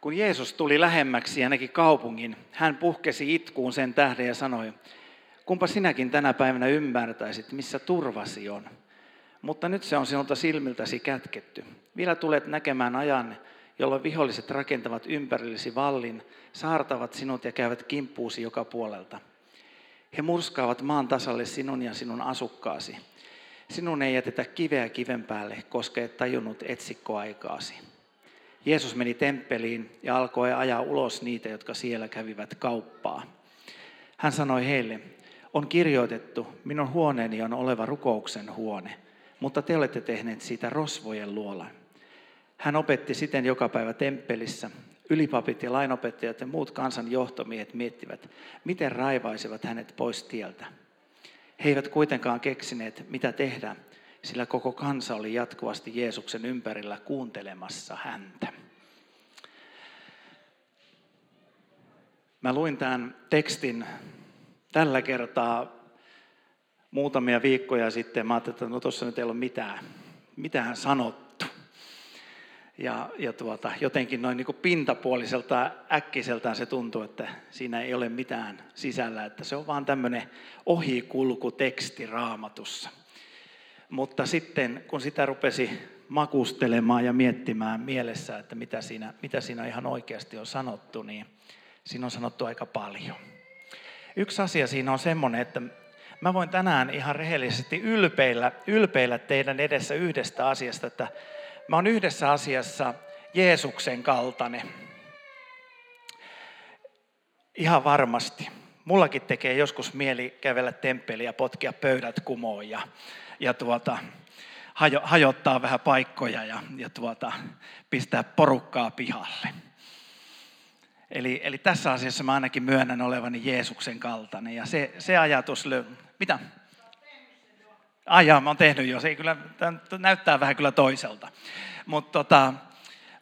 Kun Jeesus tuli lähemmäksi ja näki kaupungin, hän puhkesi itkuun sen tähden ja sanoi, kumpa sinäkin tänä päivänä ymmärtäisit, missä turvasi on. Mutta nyt se on sinulta silmiltäsi kätketty. Vielä tulet näkemään ajan, jolloin viholliset rakentavat ympärillesi vallin, saartavat sinut ja käyvät kimppuusi joka puolelta. He murskaavat maan tasalle sinun ja sinun asukkaasi. Sinun ei jätetä kiveä kiven päälle, koska et tajunnut etsikkoaikaasi. Jeesus meni temppeliin ja alkoi ajaa ulos niitä, jotka siellä kävivät kauppaa. Hän sanoi heille, on kirjoitettu, minun huoneeni on oleva rukouksen huone, mutta te olette tehneet siitä rosvojen luolan. Hän opetti siten joka päivä temppelissä. Ylipapit ja lainopettajat ja muut kansan johtomiehet miettivät, miten raivaisivat hänet pois tieltä. He eivät kuitenkaan keksineet, mitä tehdä, sillä koko kansa oli jatkuvasti Jeesuksen ympärillä kuuntelemassa häntä. Mä luin tämän tekstin tällä kertaa muutamia viikkoja sitten. Mä ajattelin, että no tuossa nyt ei ole mitään, mitään sanottu. Ja, ja tuota, jotenkin noin niin pintapuoliselta äkkiseltään se tuntuu, että siinä ei ole mitään sisällä, että se on vaan tämmöinen ohikulkuteksti raamatussa. Mutta sitten kun sitä rupesi makustelemaan ja miettimään mielessä, että mitä siinä, mitä siinä ihan oikeasti on sanottu, niin siinä on sanottu aika paljon. Yksi asia siinä on semmoinen, että mä voin tänään ihan rehellisesti ylpeillä, ylpeillä teidän edessä yhdestä asiasta, että mä oon yhdessä asiassa Jeesuksen kaltainen. Ihan varmasti. Mullakin tekee joskus mieli kävellä temppeliä ja potkia pöydät kumoon ja, ja tuota, hajo, hajottaa vähän paikkoja ja, ja tuota, pistää porukkaa pihalle. Eli, eli tässä asiassa mä ainakin myönnän olevani Jeesuksen kaltainen. Ja se, se ajatus, mitä? Ai jaa, mä oon tehnyt jo. Se ei kyllä, näyttää vähän kyllä toiselta. Mutta tota,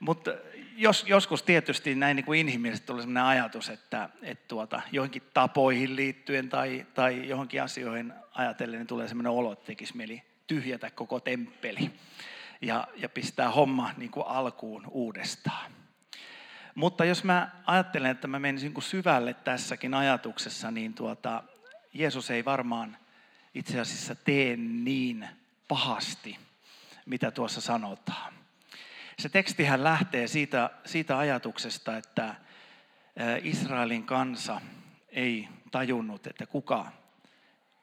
mut jos, joskus tietysti näin niin kuin inhimillisesti tulee sellainen ajatus, että, että tuota, johonkin tapoihin liittyen tai, tai johonkin asioihin ajatellen, niin tulee sellainen olo, että tekisi mieli tyhjätä koko temppeli ja, ja pistää homma niin kuin alkuun uudestaan. Mutta jos mä ajattelen, että mä menisin syvälle tässäkin ajatuksessa, niin tuota, Jeesus ei varmaan itse asiassa tee niin pahasti, mitä tuossa sanotaan. Se tekstihän lähtee siitä, siitä ajatuksesta, että Israelin kansa ei tajunnut, että kuka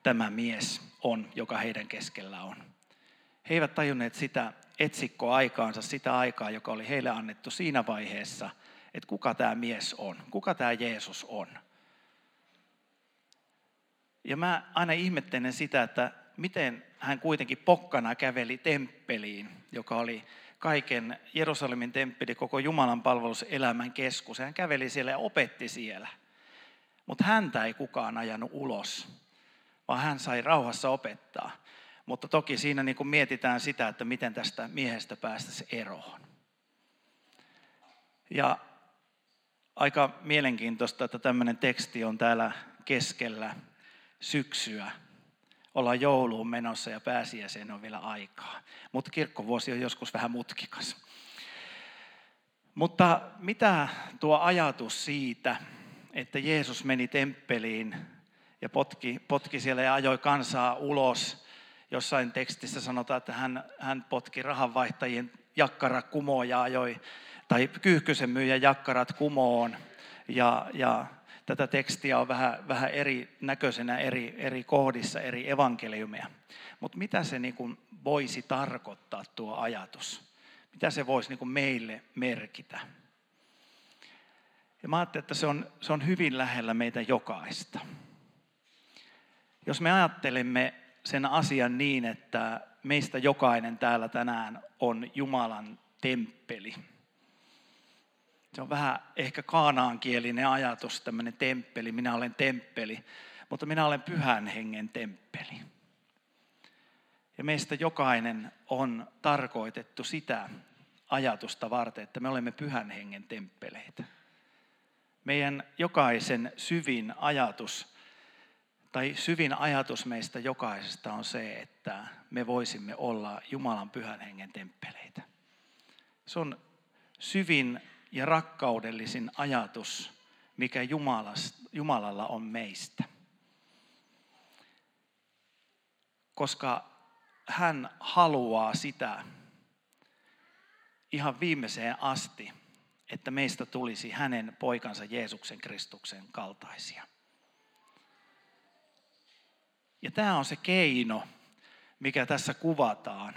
tämä mies on, joka heidän keskellä on. He eivät tajunneet sitä etsikkoaikaansa, sitä aikaa, joka oli heille annettu siinä vaiheessa, että kuka tämä mies on, kuka tämä Jeesus on. Ja mä aina ihmettelen sitä, että miten hän kuitenkin pokkana käveli temppeliin, joka oli kaiken Jerusalemin temppeli, koko Jumalan palveluselämän keskus. Hän käveli siellä ja opetti siellä. Mutta häntä ei kukaan ajanut ulos, vaan hän sai rauhassa opettaa. Mutta toki siinä niin kuin mietitään sitä, että miten tästä miehestä päästäisiin eroon. Ja aika mielenkiintoista, että tämmöinen teksti on täällä keskellä syksyä. Ollaan jouluun menossa ja pääsiäiseen on vielä aikaa. Mutta kirkkovuosi on joskus vähän mutkikas. Mutta mitä tuo ajatus siitä, että Jeesus meni temppeliin ja potki, potki siellä ja ajoi kansaa ulos. Jossain tekstissä sanotaan, että hän, hän potki rahanvaihtajien jakkara kumoon ja ajoi, tai kyyhkysen myyjän jakkarat kumoon. Ja, ja tätä tekstiä on vähän, vähän eri näköisenä eri, eri kohdissa, eri evankeliumia. Mutta mitä se niin kuin voisi tarkoittaa tuo ajatus? Mitä se voisi niin kuin meille merkitä? Ja mä ajattelin, että se on, se on hyvin lähellä meitä jokaista. Jos me ajattelemme sen asian niin, että meistä jokainen täällä tänään on Jumalan temppeli, se on vähän ehkä kaanaankielinen ajatus, tämmöinen temppeli. Minä olen temppeli, mutta minä olen pyhän hengen temppeli. Ja meistä jokainen on tarkoitettu sitä ajatusta varten, että me olemme pyhän hengen temppeleitä. Meidän jokaisen syvin ajatus, tai syvin ajatus meistä jokaisesta on se, että me voisimme olla Jumalan pyhän hengen temppeleitä. Se on syvin ja rakkaudellisin ajatus, mikä Jumalalla on meistä. Koska hän haluaa sitä ihan viimeiseen asti, että meistä tulisi hänen poikansa Jeesuksen Kristuksen kaltaisia. Ja tämä on se keino, mikä tässä kuvataan,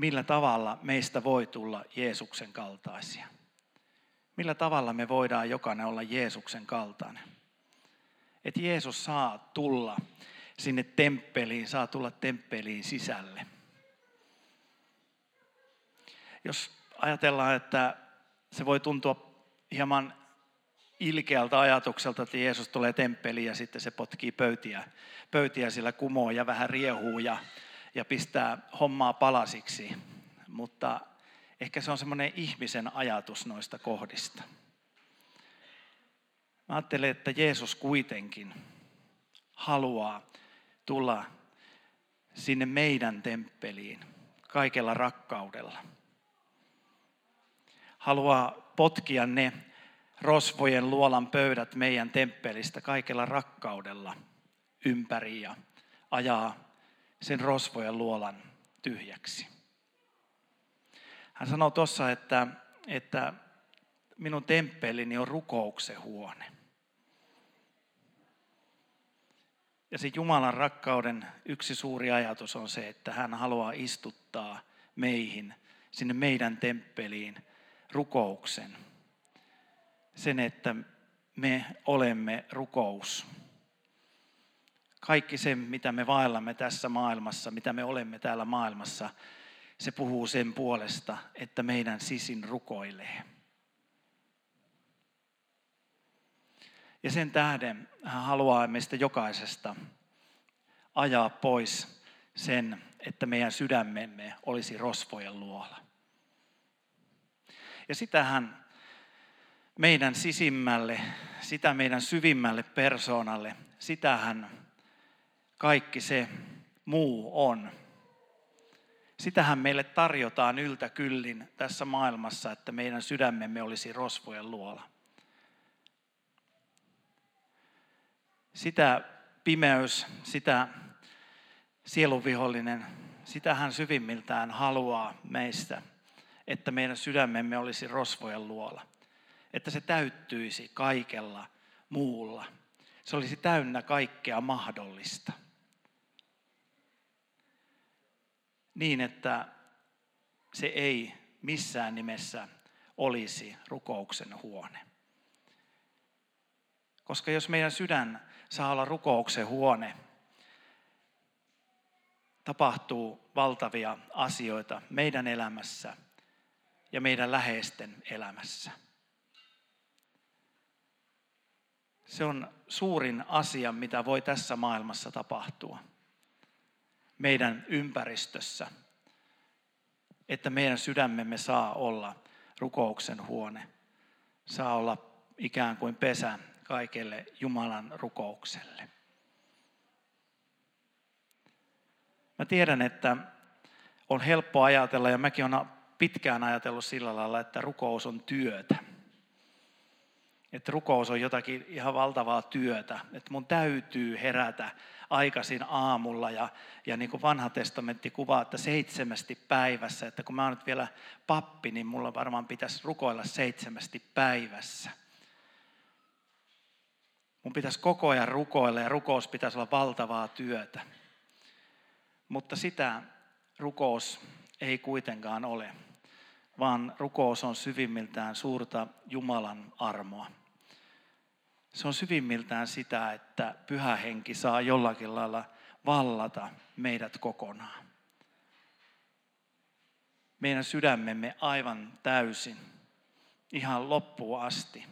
millä tavalla meistä voi tulla Jeesuksen kaltaisia. Millä tavalla me voidaan jokainen olla Jeesuksen kaltainen. Että Jeesus saa tulla sinne temppeliin, saa tulla temppeliin sisälle. Jos ajatellaan, että se voi tuntua hieman ilkeältä ajatukselta, että Jeesus tulee temppeliin ja sitten se potkii pöytiä, pöytiä sillä kumoon ja vähän riehuu ja, ja pistää hommaa palasiksi. Mutta ehkä se on semmoinen ihmisen ajatus noista kohdista. Mä ajattelen, että Jeesus kuitenkin haluaa tulla sinne meidän temppeliin kaikella rakkaudella. Haluaa potkia ne rosvojen luolan pöydät meidän temppelistä kaikella rakkaudella ympäri ja ajaa sen rosvojen luolan tyhjäksi. Hän sanoi tuossa, että, että minun temppelini on rukouksen huone. Ja se Jumalan rakkauden yksi suuri ajatus on se, että hän haluaa istuttaa meihin, sinne meidän temppeliin, rukouksen. Sen, että me olemme rukous. Kaikki se, mitä me vaellamme tässä maailmassa, mitä me olemme täällä maailmassa, se puhuu sen puolesta, että meidän sisin rukoilee. Ja sen tähden hän haluaa meistä jokaisesta ajaa pois sen, että meidän sydämemme olisi rosvojen luola. Ja sitähän meidän sisimmälle, sitä meidän syvimmälle persoonalle, sitähän kaikki se muu on. Sitähän meille tarjotaan yltäkyllin tässä maailmassa, että meidän sydämemme olisi rosvojen luola. Sitä pimeys, sitä sielunvihollinen, sitä hän syvimmiltään haluaa meistä, että meidän sydämemme olisi rosvojen luola. Että se täyttyisi kaikella muulla. Se olisi täynnä kaikkea mahdollista. Niin, että se ei missään nimessä olisi rukouksen huone. Koska jos meidän sydän saa olla rukouksen huone, tapahtuu valtavia asioita meidän elämässä ja meidän läheisten elämässä. Se on suurin asia, mitä voi tässä maailmassa tapahtua. Meidän ympäristössä. Että meidän sydämemme saa olla rukouksen huone. Saa olla ikään kuin pesä kaikelle Jumalan rukoukselle. Mä tiedän, että on helppo ajatella, ja mäkin olen pitkään ajatellut sillä lailla, että rukous on työtä. Että rukous on jotakin ihan valtavaa työtä. Että mun täytyy herätä aikaisin aamulla ja, ja niin kuin vanha testamentti kuvaa, että seitsemästi päivässä. Että kun mä oon nyt vielä pappi, niin mulla varmaan pitäisi rukoilla seitsemästi päivässä. Mun pitäisi koko ajan rukoilla ja rukous pitäisi olla valtavaa työtä. Mutta sitä rukous ei kuitenkaan ole, vaan rukous on syvimmiltään suurta Jumalan armoa. Se on syvimmiltään sitä, että pyhä henki saa jollakin lailla vallata meidät kokonaan. Meidän sydämemme aivan täysin, ihan loppuun asti.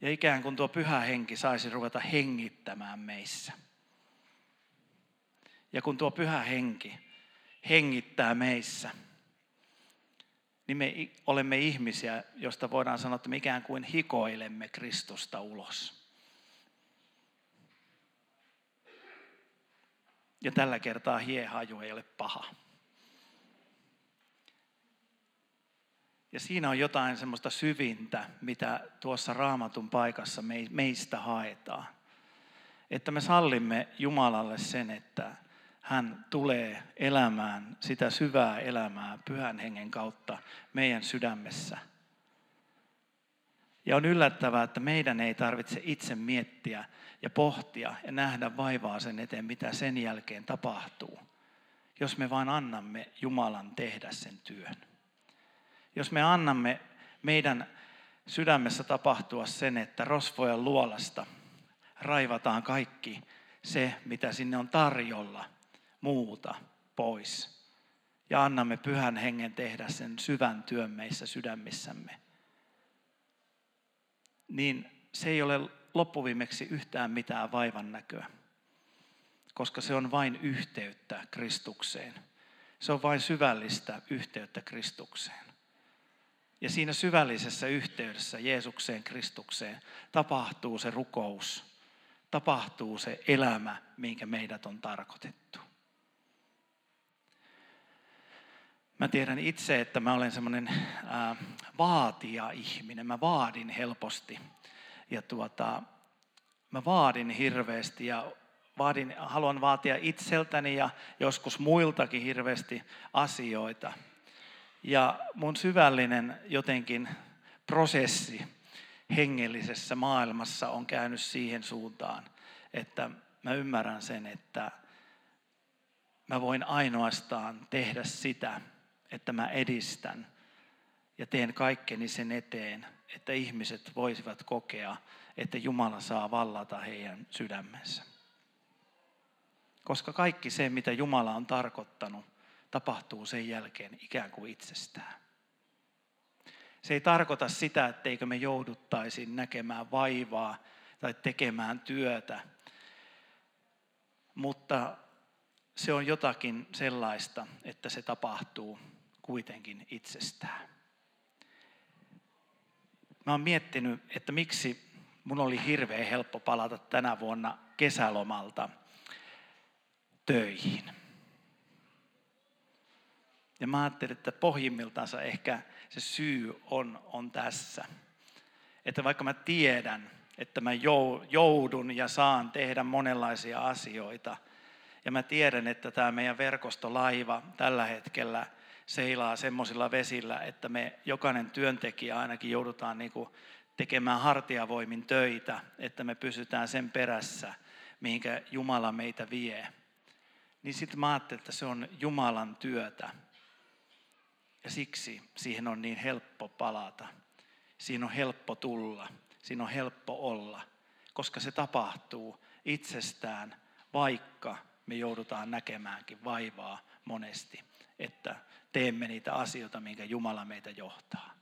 Ja ikään kuin tuo pyhä henki saisi ruveta hengittämään meissä. Ja kun tuo pyhä henki hengittää meissä, niin me olemme ihmisiä, josta voidaan sanoa, että me ikään kuin hikoilemme Kristusta ulos. Ja tällä kertaa hiehaju ei ole paha. Ja siinä on jotain semmoista syvintä, mitä tuossa raamatun paikassa meistä haetaan. Että me sallimme Jumalalle sen, että hän tulee elämään sitä syvää elämää pyhän hengen kautta meidän sydämessä. Ja on yllättävää, että meidän ei tarvitse itse miettiä ja pohtia ja nähdä vaivaa sen eteen, mitä sen jälkeen tapahtuu, jos me vain annamme Jumalan tehdä sen työn. Jos me annamme meidän sydämessä tapahtua sen, että rosvojen luolasta raivataan kaikki se, mitä sinne on tarjolla, muuta pois. Ja annamme pyhän hengen tehdä sen syvän työn meissä sydämissämme. Niin se ei ole loppuviimeksi yhtään mitään vaivan näköä, koska se on vain yhteyttä Kristukseen. Se on vain syvällistä yhteyttä Kristukseen. Ja siinä syvällisessä yhteydessä Jeesukseen, Kristukseen tapahtuu se rukous, tapahtuu se elämä, minkä meidät on tarkoitettu. Mä tiedän itse, että mä olen semmoinen vaatija ihminen. Mä vaadin helposti. Ja tuota, mä vaadin hirveästi ja vaadin, haluan vaatia itseltäni ja joskus muiltakin hirveästi asioita. Ja mun syvällinen jotenkin prosessi hengellisessä maailmassa on käynyt siihen suuntaan, että mä ymmärrän sen, että mä voin ainoastaan tehdä sitä, että mä edistän ja teen kaikkeni sen eteen, että ihmiset voisivat kokea, että Jumala saa vallata heidän sydämensä. Koska kaikki se, mitä Jumala on tarkoittanut, tapahtuu sen jälkeen ikään kuin itsestään. Se ei tarkoita sitä, etteikö me jouduttaisiin näkemään vaivaa tai tekemään työtä, mutta se on jotakin sellaista, että se tapahtuu kuitenkin itsestään. Mä oon miettinyt, että miksi mun oli hirveän helppo palata tänä vuonna kesälomalta töihin. Ja mä ajattelin, että pohjimmiltansa ehkä se syy on, on tässä. Että vaikka mä tiedän, että mä joudun ja saan tehdä monenlaisia asioita, ja mä tiedän, että tämä meidän verkostolaiva tällä hetkellä seilaa semmoisilla vesillä, että me jokainen työntekijä ainakin joudutaan niin kuin tekemään hartiavoimin töitä, että me pysytään sen perässä, mihinkä Jumala meitä vie. Niin sitten mä ajattelin, että se on Jumalan työtä. Ja siksi siihen on niin helppo palata. Siinä on helppo tulla. Siinä on helppo olla. Koska se tapahtuu itsestään, vaikka me joudutaan näkemäänkin vaivaa monesti, että teemme niitä asioita, minkä Jumala meitä johtaa.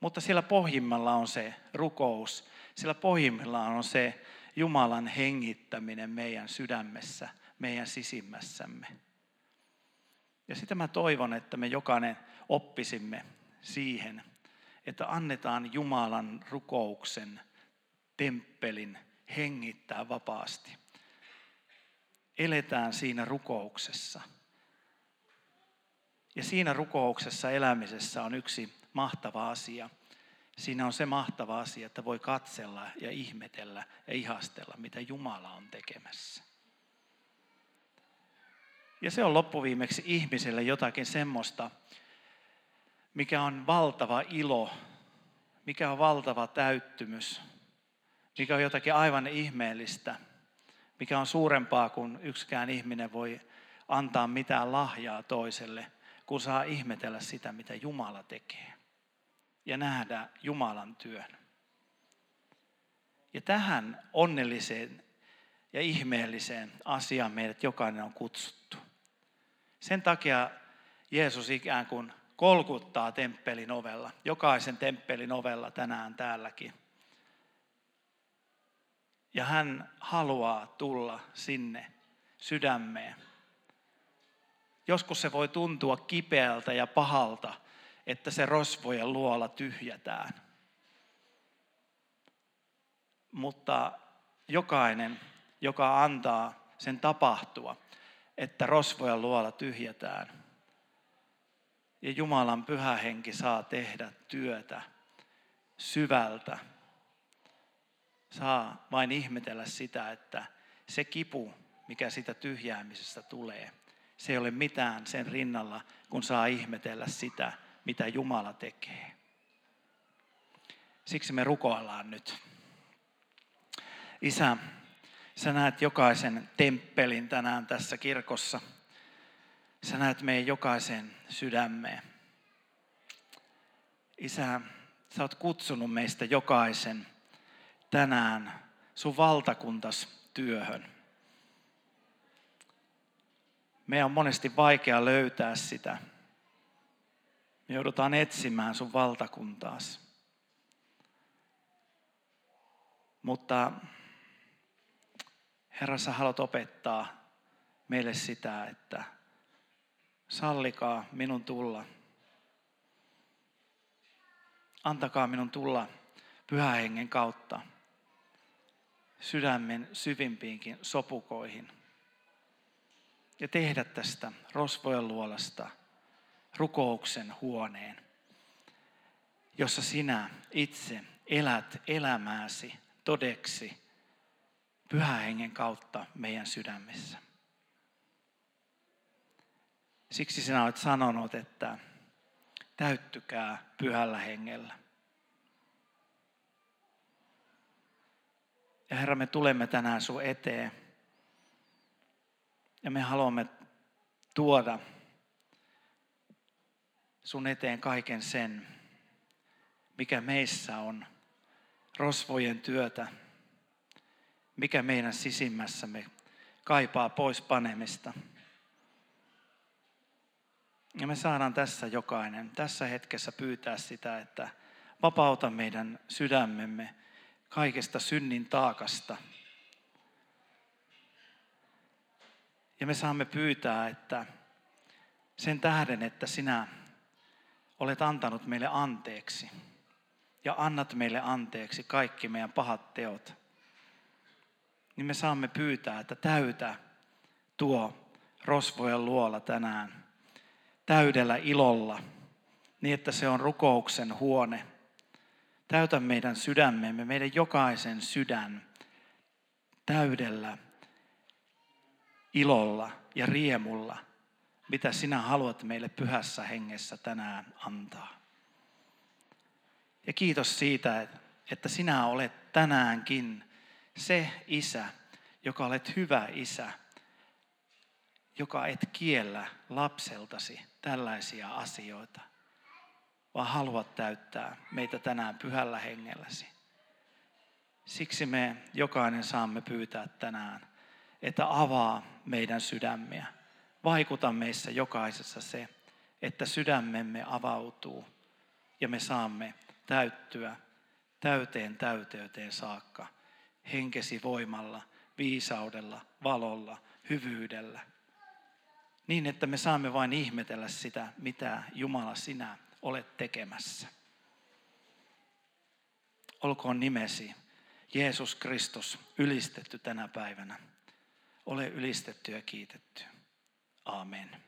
Mutta siellä pohjimmalla on se rukous, siellä pohjimmillaan on se Jumalan hengittäminen meidän sydämessä, meidän sisimmässämme. Ja sitä mä toivon, että me jokainen oppisimme siihen, että annetaan Jumalan rukouksen temppelin hengittää vapaasti. Eletään siinä rukouksessa. Ja siinä rukouksessa elämisessä on yksi mahtava asia. Siinä on se mahtava asia, että voi katsella ja ihmetellä ja ihastella, mitä Jumala on tekemässä. Ja se on loppuviimeksi ihmiselle jotakin semmoista, mikä on valtava ilo, mikä on valtava täyttymys, mikä on jotakin aivan ihmeellistä, mikä on suurempaa kuin yksikään ihminen voi antaa mitään lahjaa toiselle, kun saa ihmetellä sitä, mitä Jumala tekee ja nähdä Jumalan työn. Ja tähän onnelliseen ja ihmeelliseen asiaan meidät jokainen on kutsuttu. Sen takia Jeesus ikään kuin kolkuttaa temppelin ovella, jokaisen temppelin ovella tänään täälläkin. Ja hän haluaa tulla sinne sydämeen. Joskus se voi tuntua kipeältä ja pahalta, että se rosvojen luola tyhjätään. Mutta jokainen, joka antaa sen tapahtua, että rosvojen luola tyhjätään, Ja Jumalan pyhä henki saa tehdä työtä syvältä. Saa vain ihmetellä sitä, että se kipu, mikä sitä tyhjäämisestä tulee, se ei ole mitään sen rinnalla, kun saa ihmetellä sitä, mitä Jumala tekee. Siksi me rukoillaan nyt. Isä, sä näet jokaisen temppelin tänään tässä kirkossa. Sä näet meidän jokaisen sydämeen. Isä, sä oot kutsunut meistä jokaisen tänään sun valtakuntas työhön. Meidän on monesti vaikea löytää sitä. Me joudutaan etsimään sun valtakuntaasi. Mutta Herra, sä haluat opettaa meille sitä, että sallikaa minun tulla. Antakaa minun tulla pyhähengen kautta sydämen syvimpiinkin sopukoihin. Ja tehdä tästä rosvojen luolasta rukouksen huoneen, jossa sinä itse elät elämääsi todeksi pyhähengen kautta meidän sydämessä. Siksi sinä olet sanonut, että täyttykää pyhällä hengellä. Ja Herra, me tulemme tänään sun eteen. Ja me haluamme tuoda sun eteen kaiken sen, mikä meissä on rosvojen työtä, mikä meidän sisimmässämme kaipaa pois panemista. Ja me saadaan tässä jokainen, tässä hetkessä pyytää sitä, että vapauta meidän sydämemme kaikesta synnin taakasta. Ja me saamme pyytää, että sen tähden, että sinä olet antanut meille anteeksi ja annat meille anteeksi kaikki meidän pahat teot, niin me saamme pyytää, että täytä tuo rosvojen luola tänään täydellä ilolla, niin että se on rukouksen huone. Täytä meidän sydämemme, meidän jokaisen sydän täydellä ilolla ja riemulla, mitä sinä haluat meille pyhässä hengessä tänään antaa. Ja kiitos siitä, että sinä olet tänäänkin se isä, joka olet hyvä isä, joka et kiellä lapseltasi tällaisia asioita, vaan haluat täyttää meitä tänään pyhällä hengelläsi. Siksi me jokainen saamme pyytää tänään, että avaa meidän sydämiä. Vaikuta meissä jokaisessa se, että sydämemme avautuu ja me saamme täyttyä täyteen täyteyteen saakka henkesi voimalla, viisaudella, valolla, hyvyydellä. Niin, että me saamme vain ihmetellä sitä, mitä Jumala sinä olet tekemässä. Olkoon nimesi Jeesus Kristus ylistetty tänä päivänä. Ole ylistetty ja kiitetty. Amen.